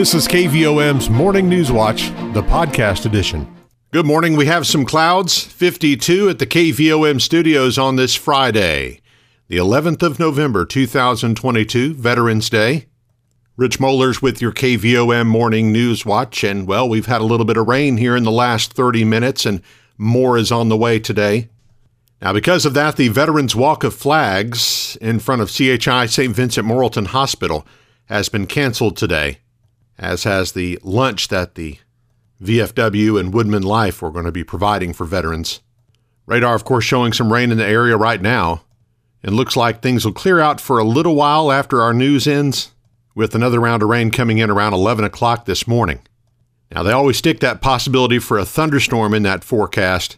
This is KVOM's Morning News Watch, the podcast edition. Good morning. We have some clouds, 52 at the KVOM studios on this Friday, the 11th of November, 2022, Veterans Day. Rich Mollers with your KVOM Morning News Watch. And, well, we've had a little bit of rain here in the last 30 minutes, and more is on the way today. Now, because of that, the Veterans Walk of Flags in front of CHI St. Vincent Morrilton Hospital has been canceled today as has the lunch that the VFW and Woodman Life were going to be providing for veterans. Radar, of course, showing some rain in the area right now, and looks like things will clear out for a little while after our news ends, with another round of rain coming in around 11 o'clock this morning. Now, they always stick that possibility for a thunderstorm in that forecast,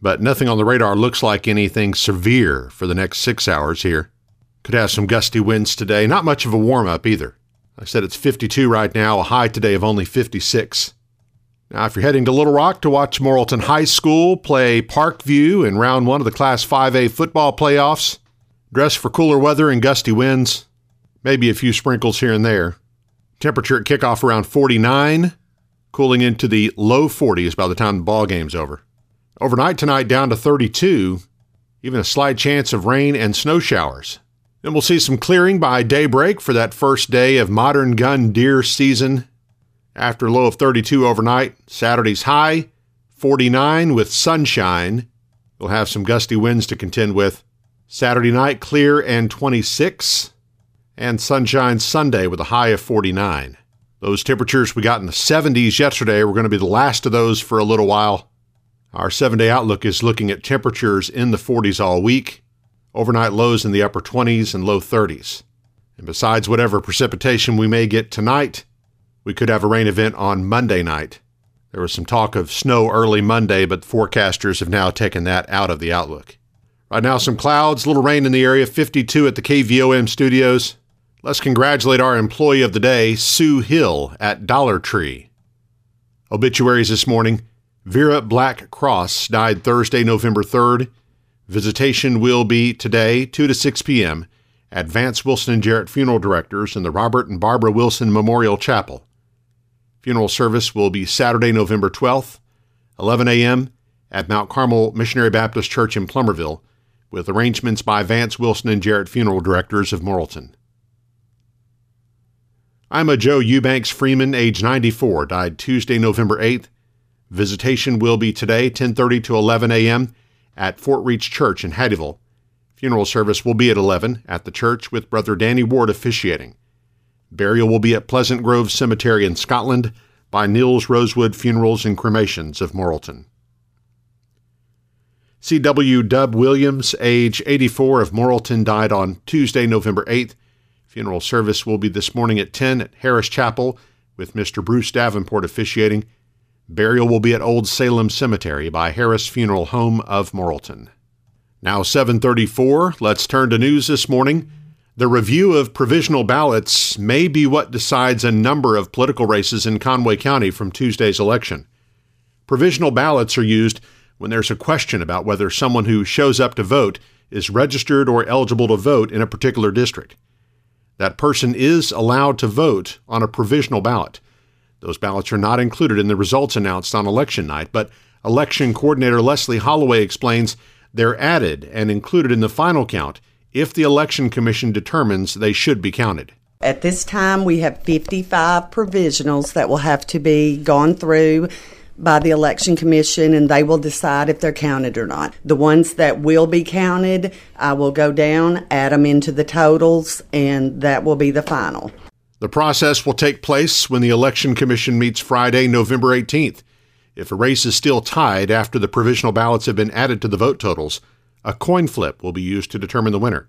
but nothing on the radar looks like anything severe for the next six hours here. Could have some gusty winds today, not much of a warm up either. I said it's 52 right now, a high today of only 56. Now, if you're heading to Little Rock to watch Morrilton High School play Parkview in round one of the Class 5A football playoffs, dress for cooler weather and gusty winds, maybe a few sprinkles here and there. Temperature at kickoff around 49, cooling into the low 40s by the time the ball game's over. Overnight tonight down to 32, even a slight chance of rain and snow showers. Then we'll see some clearing by daybreak for that first day of modern gun deer season. After a low of 32 overnight, Saturday's high, 49 with sunshine. We'll have some gusty winds to contend with. Saturday night, clear and 26. And sunshine Sunday with a high of 49. Those temperatures we got in the 70s yesterday were going to be the last of those for a little while. Our seven day outlook is looking at temperatures in the 40s all week overnight lows in the upper 20s and low 30s. And besides whatever precipitation we may get tonight, we could have a rain event on Monday night. There was some talk of snow early Monday, but forecasters have now taken that out of the outlook. Right now, some clouds, little rain in the area, 52 at the KVOM studios. Let's congratulate our employee of the day, Sue Hill at Dollar Tree. Obituaries this morning Vera Black Cross died Thursday, November 3rd. Visitation will be today, 2 to 6 p.m., at Vance Wilson and Jarrett Funeral Directors in the Robert and Barbara Wilson Memorial Chapel. Funeral service will be Saturday, November 12th, 11 a.m., at Mount Carmel Missionary Baptist Church in Plumerville, with arrangements by Vance Wilson and Jarrett Funeral Directors of Morrilton. I'm a Joe Eubanks Freeman, age 94, died Tuesday, November 8th. Visitation will be today, 10:30 to 11 a.m at Fort Reach Church in Hattieville. Funeral service will be at 11 at the church with Brother Danny Ward officiating. Burial will be at Pleasant Grove Cemetery in Scotland by Nils Rosewood Funerals and Cremations of Morrilton. C.W. Dub Williams, age 84 of Morrilton, died on Tuesday, November 8th. Funeral service will be this morning at 10 at Harris Chapel with Mr. Bruce Davenport officiating. Burial will be at Old Salem Cemetery by Harris Funeral Home of Morrilton. Now 734, let's turn to news this morning. The review of provisional ballots may be what decides a number of political races in Conway County from Tuesday's election. Provisional ballots are used when there's a question about whether someone who shows up to vote is registered or eligible to vote in a particular district. That person is allowed to vote on a provisional ballot. Those ballots are not included in the results announced on election night, but election coordinator Leslie Holloway explains they're added and included in the final count if the Election Commission determines they should be counted. At this time, we have 55 provisionals that will have to be gone through by the Election Commission and they will decide if they're counted or not. The ones that will be counted, I will go down, add them into the totals, and that will be the final. The process will take place when the Election Commission meets Friday, November 18th. If a race is still tied after the provisional ballots have been added to the vote totals, a coin flip will be used to determine the winner.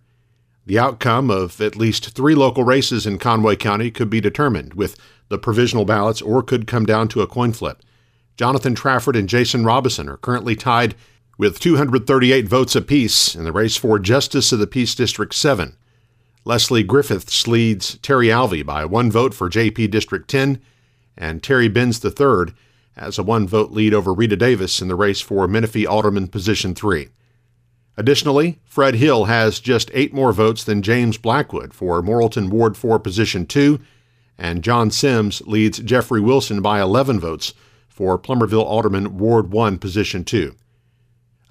The outcome of at least three local races in Conway County could be determined with the provisional ballots or could come down to a coin flip. Jonathan Trafford and Jason Robison are currently tied with 238 votes apiece in the race for Justice of the Peace District 7. Leslie Griffiths leads Terry Alvey by one vote for JP District 10, and Terry Benz III has a one vote lead over Rita Davis in the race for Menifee Alderman Position 3. Additionally, Fred Hill has just eight more votes than James Blackwood for Morrilton Ward 4 Position 2, and John Sims leads Jeffrey Wilson by 11 votes for Plumerville Alderman Ward 1, Position 2.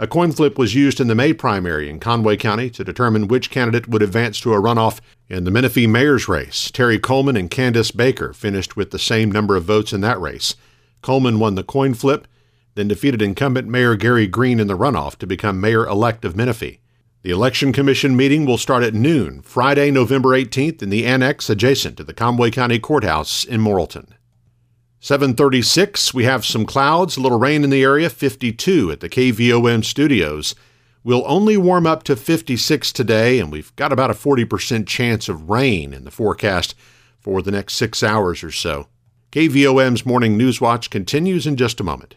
A coin flip was used in the May primary in Conway County to determine which candidate would advance to a runoff in the Menifee mayor's race. Terry Coleman and Candace Baker finished with the same number of votes in that race. Coleman won the coin flip, then defeated incumbent Mayor Gary Green in the runoff to become mayor elect of Menifee. The Election Commission meeting will start at noon, Friday, November 18th, in the annex adjacent to the Conway County Courthouse in Morrilton. 736, we have some clouds, a little rain in the area, 52 at the KVOM studios. We'll only warm up to 56 today, and we've got about a 40% chance of rain in the forecast for the next six hours or so. KVOM's Morning News Watch continues in just a moment.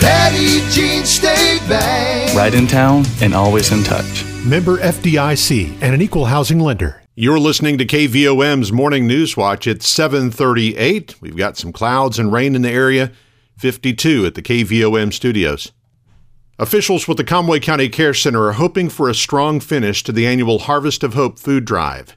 Petit Jean State Bank. Right in town and always in touch. Member FDIC and an equal housing lender. You're listening to KVOM's Morning News Watch. It's 738. We've got some clouds and rain in the area. 52 at the KVOM studios. Officials with the Conway County Care Center are hoping for a strong finish to the annual Harvest of Hope food drive.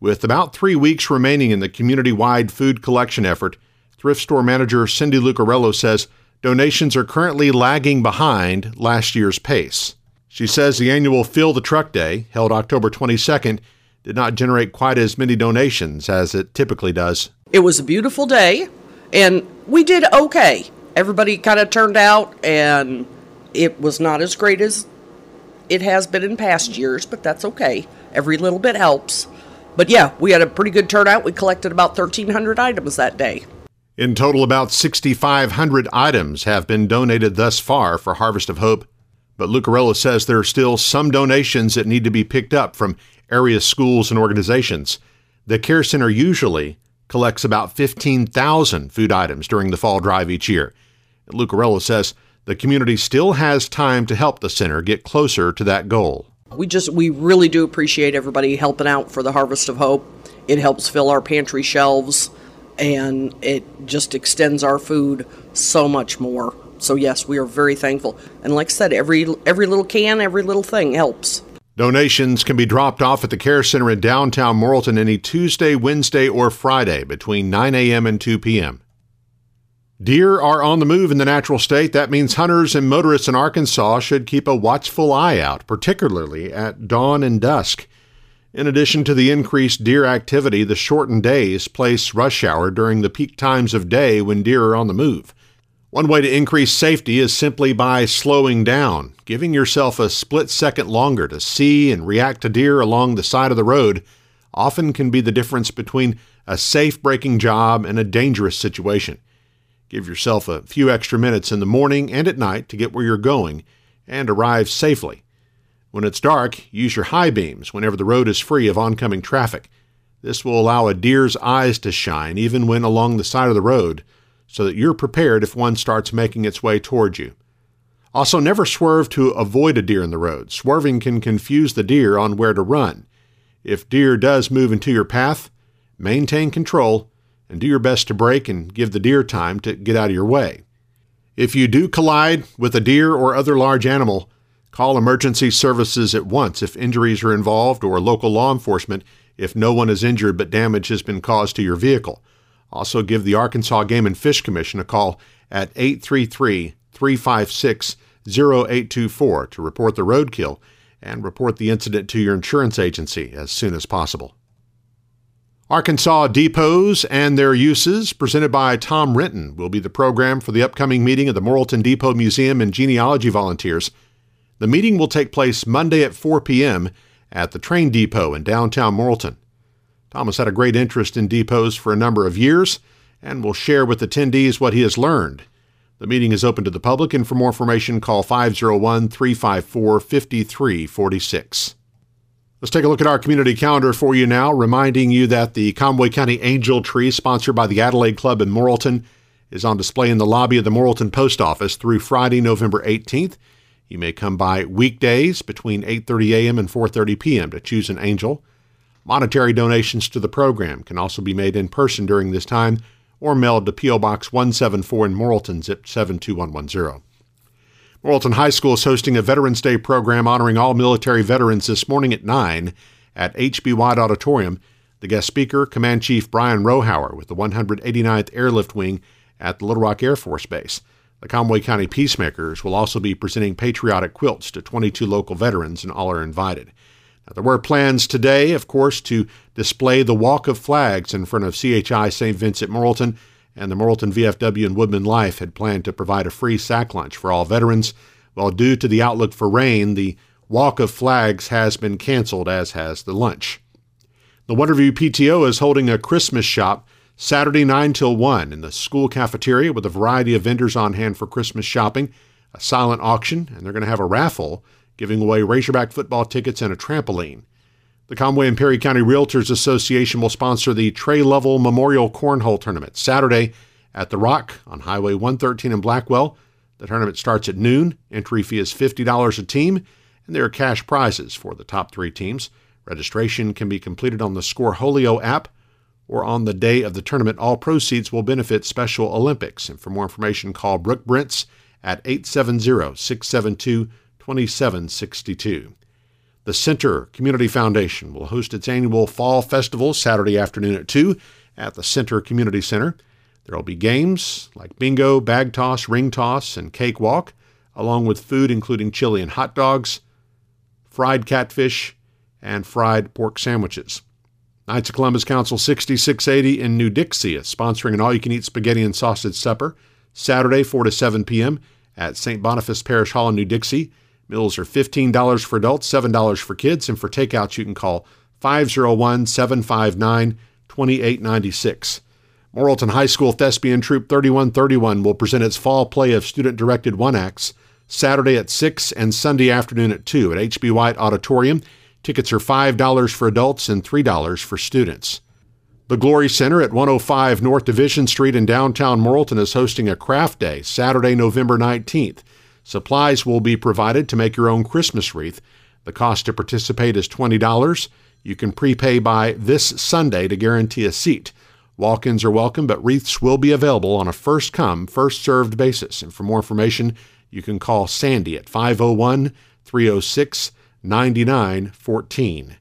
With about three weeks remaining in the community wide food collection effort, thrift store manager Cindy Lucarello says donations are currently lagging behind last year's pace. She says the annual Fill the Truck Day, held October 22nd, did not generate quite as many donations as it typically does. It was a beautiful day, and we did okay. Everybody kind of turned out, and it was not as great as it has been in past years, but that's okay. Every little bit helps. But yeah, we had a pretty good turnout. We collected about 1,300 items that day. In total, about 6,500 items have been donated thus far for Harvest of Hope, but Lucarello says there are still some donations that need to be picked up from area schools and organizations. The Care Center usually collects about 15,000 food items during the fall drive each year. Lucarello says the community still has time to help the center get closer to that goal. We just, we really do appreciate everybody helping out for the Harvest of Hope. It helps fill our pantry shelves and it just extends our food so much more. So yes, we are very thankful. And like I said, every every little can, every little thing helps. Donations can be dropped off at the Care Center in downtown Morrilton any Tuesday, Wednesday, or Friday between 9 a.m. and 2 p.m. Deer are on the move in the natural state. That means hunters and motorists in Arkansas should keep a watchful eye out, particularly at dawn and dusk. In addition to the increased deer activity, the shortened days place rush hour during the peak times of day when deer are on the move. One way to increase safety is simply by slowing down, giving yourself a split second longer to see and react to deer along the side of the road often can be the difference between a safe braking job and a dangerous situation. Give yourself a few extra minutes in the morning and at night to get where you're going and arrive safely. When it's dark, use your high beams whenever the road is free of oncoming traffic. This will allow a deer's eyes to shine even when along the side of the road, so that you're prepared if one starts making its way toward you. Also, never swerve to avoid a deer in the road. Swerving can confuse the deer on where to run. If deer does move into your path, maintain control and do your best to brake and give the deer time to get out of your way. If you do collide with a deer or other large animal, Call emergency services at once if injuries are involved or local law enforcement if no one is injured but damage has been caused to your vehicle. Also, give the Arkansas Game and Fish Commission a call at 833 356 0824 to report the roadkill and report the incident to your insurance agency as soon as possible. Arkansas depots and their uses, presented by Tom Renton, will be the program for the upcoming meeting of the Morrilton Depot Museum and Genealogy Volunteers. The meeting will take place Monday at 4 p.m. at the train depot in downtown Morrilton. Thomas had a great interest in depots for a number of years and will share with attendees what he has learned. The meeting is open to the public, and for more information, call 501 354 5346. Let's take a look at our community calendar for you now, reminding you that the Conway County Angel Tree, sponsored by the Adelaide Club in Morrilton, is on display in the lobby of the Morrilton Post Office through Friday, November 18th. You may come by weekdays between 8:30 a.m. and 4:30 p.m. to choose an angel. Monetary donations to the program can also be made in person during this time or mailed to P.O. Box 174 in Morrilton, zip 72110. Morrilton High School is hosting a Veterans Day program honoring all military veterans this morning at 9 at H.B. White Auditorium. The guest speaker, Command Chief Brian Rohauer with the 189th Airlift Wing at the Little Rock Air Force Base. The Conway County Peacemakers will also be presenting patriotic quilts to 22 local veterans, and all are invited. Now, there were plans today, of course, to display the Walk of Flags in front of CHI St. Vincent Morrilton, and the Morrilton VFW and Woodman Life had planned to provide a free sack lunch for all veterans. Well, due to the outlook for rain, the Walk of Flags has been canceled, as has the lunch. The Wonderview PTO is holding a Christmas shop Saturday 9 till 1 in the school cafeteria with a variety of vendors on hand for Christmas shopping, a silent auction, and they're going to have a raffle giving away Razorback football tickets and a trampoline. The Conway and Perry County Realtors Association will sponsor the Trey Level Memorial Cornhole Tournament Saturday at The Rock on Highway 113 in Blackwell. The tournament starts at noon. Entry fee is $50 a team, and there are cash prizes for the top three teams. Registration can be completed on the Scoreholio app or on the day of the tournament. All proceeds will benefit Special Olympics. And for more information, call Brooke Brents at 870 672 2762. The Center Community Foundation will host its annual Fall Festival Saturday afternoon at 2 at the Center Community Center. There will be games like bingo, bag toss, ring toss, and cake walk, along with food including chili and hot dogs, fried catfish, and fried pork sandwiches. Knights of Columbus Council 6680 in New Dixie is sponsoring an all you can eat spaghetti and sausage supper Saturday, 4 to 7 p.m. at St. Boniface Parish Hall in New Dixie. Meals are $15 for adults, $7 for kids, and for takeouts, you can call 501 759 2896. Morrilton High School Thespian Troupe 3131 will present its fall play of student directed one acts Saturday at 6 and Sunday afternoon at 2 at H.B. White Auditorium. Tickets are $5 for adults and $3 for students. The Glory Center at 105 North Division Street in downtown Morrilton is hosting a craft day Saturday, November 19th. Supplies will be provided to make your own Christmas wreath. The cost to participate is $20. You can prepay by this Sunday to guarantee a seat. Walk ins are welcome, but wreaths will be available on a first come, first served basis. And for more information, you can call Sandy at 501 306 9914.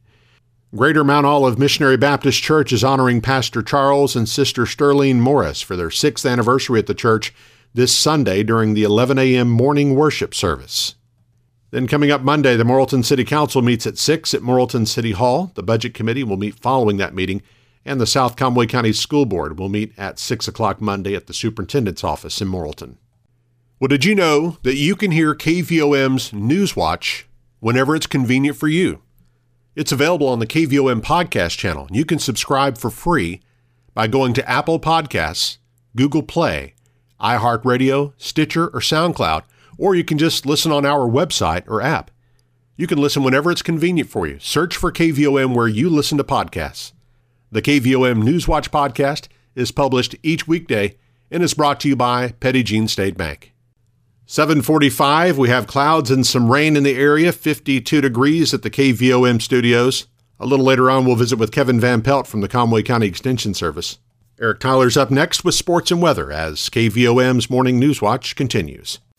Greater Mount Olive Missionary Baptist Church is honoring Pastor Charles and Sister Sterling Morris for their sixth anniversary at the church this Sunday during the 11 a.m. morning worship service. Then, coming up Monday, the Morrilton City Council meets at 6 at Morrilton City Hall. The Budget Committee will meet following that meeting, and the South Conway County School Board will meet at 6 o'clock Monday at the Superintendent's office in Morrilton. Well, did you know that you can hear KVOM's Newswatch whenever it's convenient for you? It's available on the KVOM podcast channel, you can subscribe for free by going to Apple Podcasts, Google Play, iHeartRadio, Stitcher, or SoundCloud, or you can just listen on our website or app. You can listen whenever it's convenient for you. Search for KVOM where you listen to podcasts. The KVOM Newswatch podcast is published each weekday and is brought to you by Petit Jean State Bank. 745, we have clouds and some rain in the area, 52 degrees at the KVOM studios. A little later on, we'll visit with Kevin Van Pelt from the Conway County Extension Service. Eric Tyler's up next with sports and weather as KVOM's Morning News Watch continues.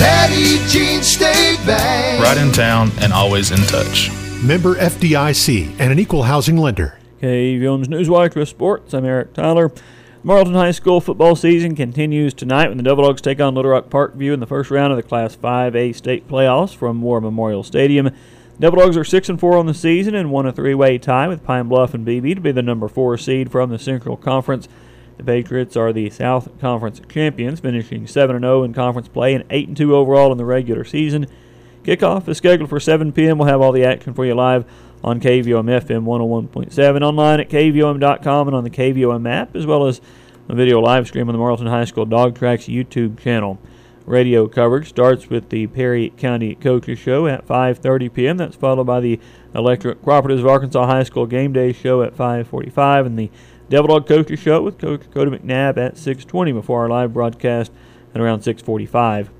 Petit Jean State Bank. Right in town and always in touch. Member FDIC and an equal housing lender. KVOM's Newswatch with sports. I'm Eric Tyler. Morrilton High School football season continues tonight when the Devil Dogs take on Little Rock Parkview in the first round of the Class 5A state playoffs from War Memorial Stadium. Devil Dogs are six and four on the season and won a three-way tie with Pine Bluff and Beebe to be the number four seed from the Central Conference. The Patriots are the South Conference champions, finishing 7 0 in conference play and 8 2 overall in the regular season. Kickoff is scheduled for 7 p.m. We'll have all the action for you live on KVOM FM 101.7, online at KVOM.com and on the KVOM app, as well as a video live stream on the Morrilton High School Dog Tracks YouTube channel. Radio coverage starts with the Perry County Coaches Show at 5:30 p.m. That's followed by the Electric Cooperatives of Arkansas High School Game Day Show at 5:45 and the Devil Dog Coaches Show with Coach Cody McNabb at 6:20 before our live broadcast at around 6:45.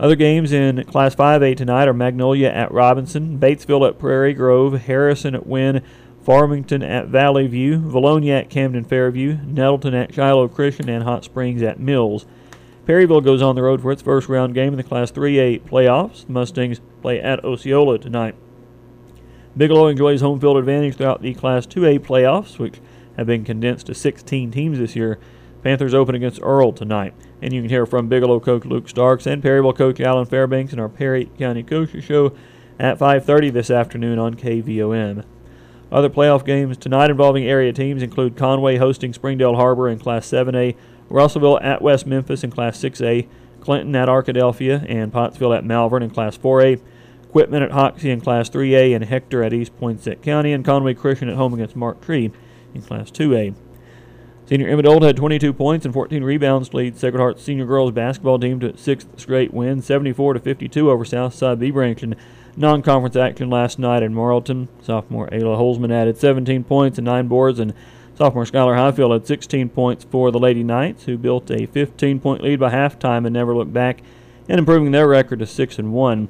Other games in Class 5A tonight are Magnolia at Robinson, Batesville at Prairie Grove, Harrison at Wynne, Farmington at Valley View, Vilonia at Camden Fairview, Nettleton at Shiloh Christian, and Hot Springs at Mills. Perryville goes on the road for its first round game in the Class 3A playoffs. The Mustangs play at Osceola tonight. Bigelow enjoys home field advantage throughout the Class 2A playoffs, which have been condensed to 16 teams this year. Panthers open against Earle tonight. And you can hear from Bigelow coach Luke Starks and Perryville coach Alan Fairbanks in our Perry County Coaches Show at 5.30 this afternoon on KVOM. Other playoff games tonight involving area teams include Conway hosting Springdale Har-Ber in Class 7A, Russellville at West Memphis in Class 6A, Clinton at Arkadelphia, and Pottsville at Malvern in Class 4A, Quitman at Hoxie in Class 3A, and Hector at East Poinsett County, and Conway Christian at home against Marked Tree in Class 2A. Senior Emmett Old had 22 points and 14 rebounds to lead Sacred Heart Senior Girls basketball team to its sixth straight win, 74 to 52 over Southside Bee Branch in non-conference action last night in Morrilton. Sophomore Ayla Holzman added 17 points and nine boards, and sophomore Skylar Highfield had 16 points for the Lady Knights, who built a 15-point lead by halftime and never looked back, and improving their record to six and one.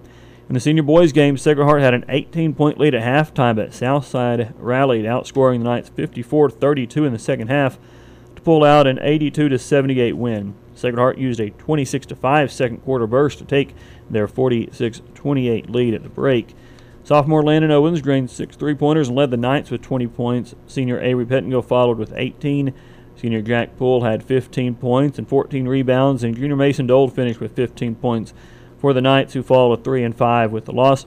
In the senior boys game, Sacred Heart had an 18-point lead at halftime, but Southside rallied, outscoring the Knights 54-32 in the second half to pull out an 82-78 win. Sacred Heart used a 26 5 second quarter burst to take their 46-28 lead at the break. Sophomore Landon Owens drained six three-pointers and led the Knights with 20 points. Senior Avery Pettingill followed with 18. Senior Jack Poole had 15 points and 14 rebounds, and Junior Mason Dole finished with 15 points for the Knights, who fall to 3 and 5 with the loss.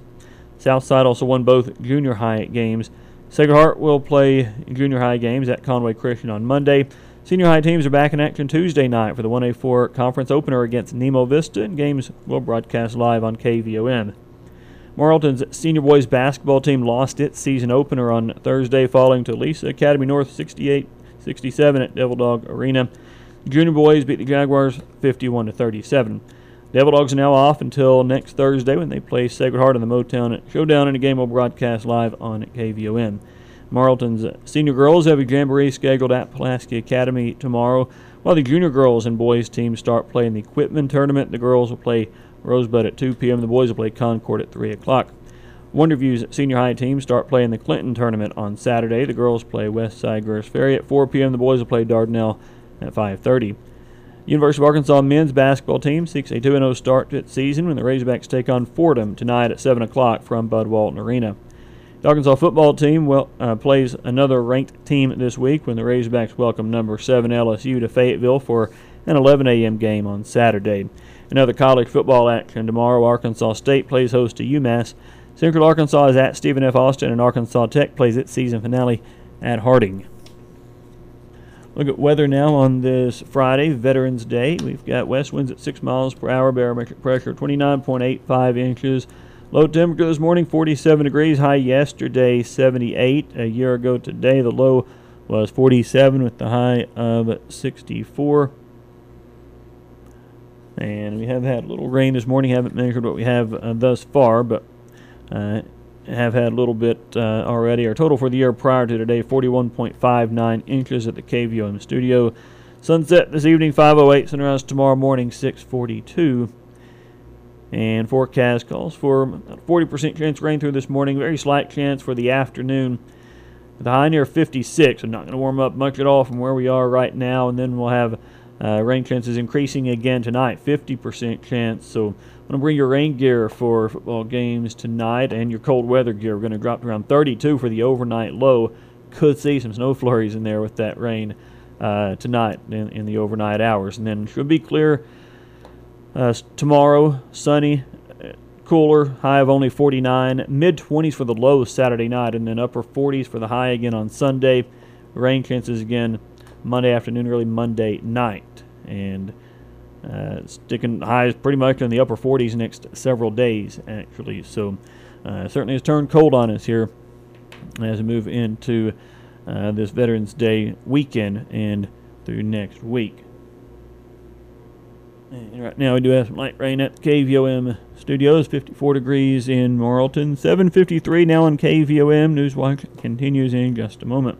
Southside also won both junior high games. Sacred Heart will play junior high games at Conway Christian on Monday. Senior high teams are back in action Tuesday night for the 1A4 conference opener against Nemo Vista, and games will broadcast live on KVOM. Morrilton's senior boys basketball team lost its season opener on Thursday, falling to Lisa Academy North 68 67 at Devil Dog Arena. Junior boys beat the Jaguars 51 to 37. Devil Dogs are now off until next Thursday when they play Sacred Heart in the Motown Showdown in a game will broadcast live on KVOM. Morrilton's uh, senior girls have a jamboree scheduled at Pulaski Academy tomorrow, while the junior girls and boys teams start playing the Quitman tournament. The girls will play Rosebud at 2 p.m. The boys will play Concord at 3 o'clock. Wonderview's senior high team start playing the Clinton tournament on Saturday. The girls play Westside Greers Ferry at 4 p.m. The boys will play Dardanelle at 5:30. University of Arkansas men's basketball team seeks a 2-0 start to its season when the Razorbacks take on Fordham tonight at 7 o'clock from Bud Walton Arena. The Arkansas football team uh, plays another ranked team this week when the Razorbacks welcome number 7 LSU to Fayetteville for an 11 a.m. game on Saturday. Another college football action tomorrow. Arkansas State plays host to UMass. Central Arkansas is at Stephen F. Austin, and Arkansas Tech plays its season finale at Harding. Look at weather now on this Friday, Veterans Day. We've got west winds at 6 miles per hour, barometric pressure 29.85 inches. Low temperature this morning 47 degrees, high yesterday 78. A year ago today, the low was 47 with the high of 64. And we have had a little rain this morning. Haven't measured what we have uh, thus far, but uh, have had a little bit uh, already. Our total for the year prior to today 41.59 inches at the KVOM studio. Sunset this evening 508. Sunrise tomorrow morning 642. And forecast calls for 40% chance rain through this morning. Very slight chance for the afternoon. The high near 56. I'm not going to warm up much at all from where we are right now. And then we'll have uh, rain is increasing again tonight. 50% chance. So I'm going to bring your rain gear for football games tonight and your cold weather gear. We're going to drop around 32 for the overnight low. Could see some snow flurries in there with that rain uh, tonight in, in the overnight hours. And then should be clear uh, tomorrow, sunny, uh, cooler, high of only 49, mid 20s for the low Saturday night, and then upper 40s for the high again on Sunday. Rain chances again Monday afternoon, early Monday night, and uh, sticking highs pretty much in the upper 40s next several days, actually. So uh, certainly has turned cold on us here as we move into uh, this Veterans Day weekend and through next week. And right now we do have some light rain at KVOM studios, 54 degrees in Morrilton, 753 now on KVOM. Newswatch continues in just a moment.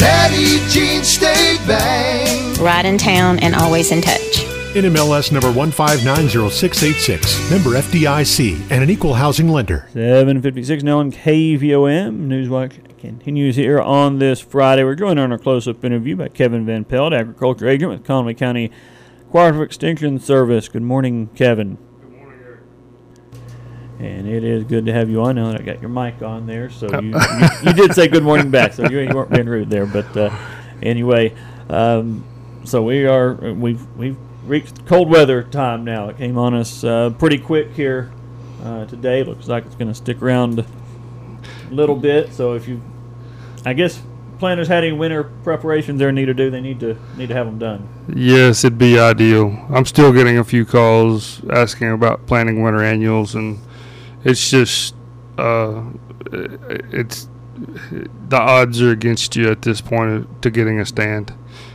Petit Jean State Bank. Right in town and always in touch. NMLS number 1590686, member FDIC, and an equal housing lender. 756 now on KVOM. Newswatch continues here on this Friday. We're joined on our close up interview by Kevin Van Pelt, agriculture agent with Conway County Cooperative Extension Service. Good morning, Kevin. And it is good to have you on now that I got your mic on there. So you, you, you did say good morning back, so you, you weren't being rude there. But uh, anyway, um, so we are we've we've reached cold weather time now. It came on us uh, pretty quick here uh, today. Looks like it's going to stick around a little bit. So if you, I guess planners had any winter preparations they need to do, they need to need to have them done. Yes, it'd be ideal. I'm still getting a few calls asking about planning winter annuals, and it's just uh, it's the odds are against you at this point to getting a stand.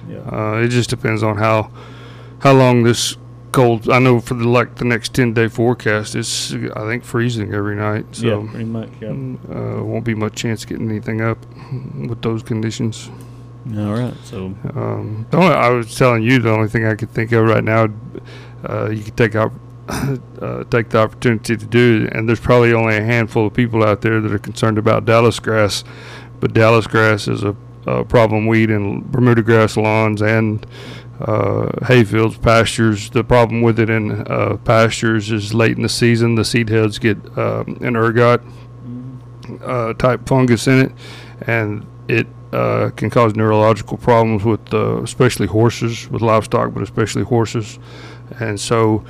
Yeah. Uh, it just depends on how how long this cold. I know for the like the next ten day forecast, it's I think freezing every night. So yeah, pretty much. Yeah. uh, won't be much chance getting anything up with those conditions. All right. So Um, the only, I was telling you the only thing I could think of right now, uh, you could take out, uh, take the opportunity to do, and there's probably only a handful of people out there that are concerned about Dallas grass, but Dallas grass is a, a problem weed in Bermuda grass lawns and uh, hayfields, pastures. The problem with it in uh, pastures is late in the season, the seed heads get um, an ergot uh, type fungus in it, and it uh, can cause neurological problems with uh, especially horses, with livestock, but especially horses. And so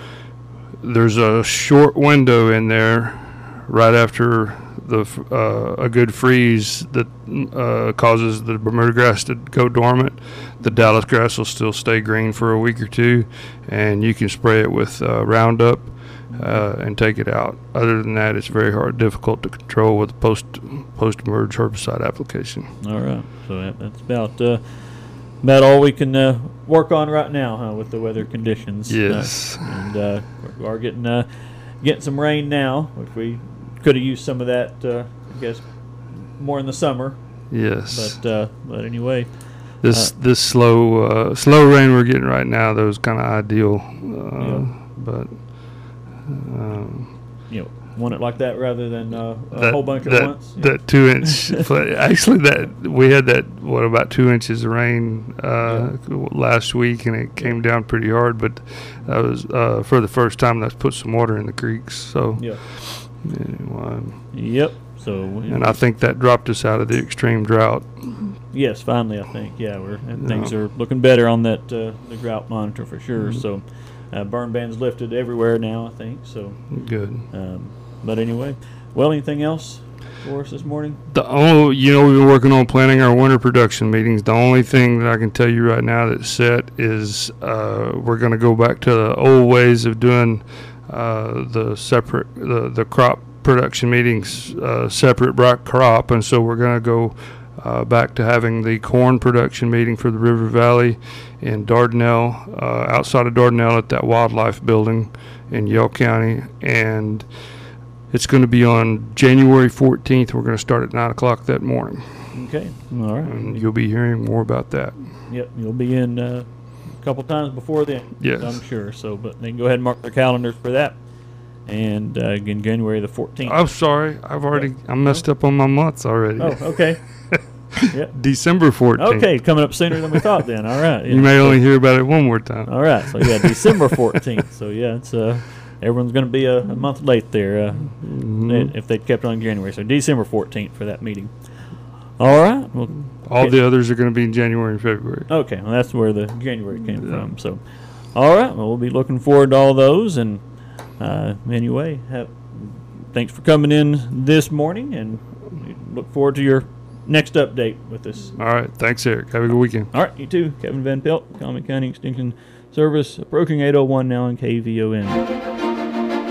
there's a short window in there right after the uh, a good freeze that uh, causes the Bermuda grass to go dormant. The Dallas grass will still stay green for a week or two, and you can spray it with uh, Roundup uh, and take it out. Other than that, it's very hard, difficult to control with post post emerge herbicide application. all right. So that's about uh, about all we can uh, work on right now, huh, with the weather conditions. Uh, Yes. and uh, we are getting uh, getting some rain now, which we could have used some of that. Uh, I guess more in the summer, Yes. but uh, but anyway. this this slow uh, slow rain we're getting right now, though, is kind of ideal. Uh, Yeah. But um, you know, want it like that rather than uh, a that, whole bunch that, at once. that two inch. actually, that we had that what about two inches of rain uh, last week, and it came down pretty hard. But that was uh, for the first time that's put some water in the creeks. So yeah. anyway, Yep. So and I think that dropped us out of the extreme drought. yes, finally, I think yeah, we're and things are looking better on that uh, the drought monitor for sure. Mm-hmm. So uh, burn bans lifted everywhere now, I think. So, Good. um, but anyway, well, anything else for us this morning? The only, you know, we've been working on planning our winter production meetings. The only thing that I can tell you right now that's set is uh, we're going to go back to the old ways of doing uh, the separate the the crop production meetings uh, separate by crop, and so we're going to go. Uh, back to having the corn production meeting for the River Valley in Dardanelle, uh, outside of Dardanelle at that wildlife building in Yell County, and it's going to be on January 14th. We're going to start at 9 o'clock that morning. Okay. All right. And you'll be hearing more about that. Yep. You'll be in uh, a couple times before then. Yes. I'm sure. So, but they can go ahead and mark their calendars for that. And uh, again, January the 14th. I'm sorry. I've already, I messed up on my months already. Oh, okay. Yeah. December 14th. Okay, coming up sooner than we thought. Then, all right. You may only hear about it one more time. All right, so yeah, December fourteenth. So yeah, it's uh, everyone's going to be a, a month late there uh, Mm-hmm. if they kept on January. So December fourteenth for that meeting. All right. Well, All okay. the others are going to be in January and February. Okay, well that's where the January came from. So, all right, well we'll be looking forward to all those. And uh, anyway, have, thanks for coming in this morning, and look forward to your next update with us. All right. Thanks, Eric. Have a good weekend. All right, you too, Kevin Van Pelt, Conway County Extension Service, approaching 801 now on KVOM.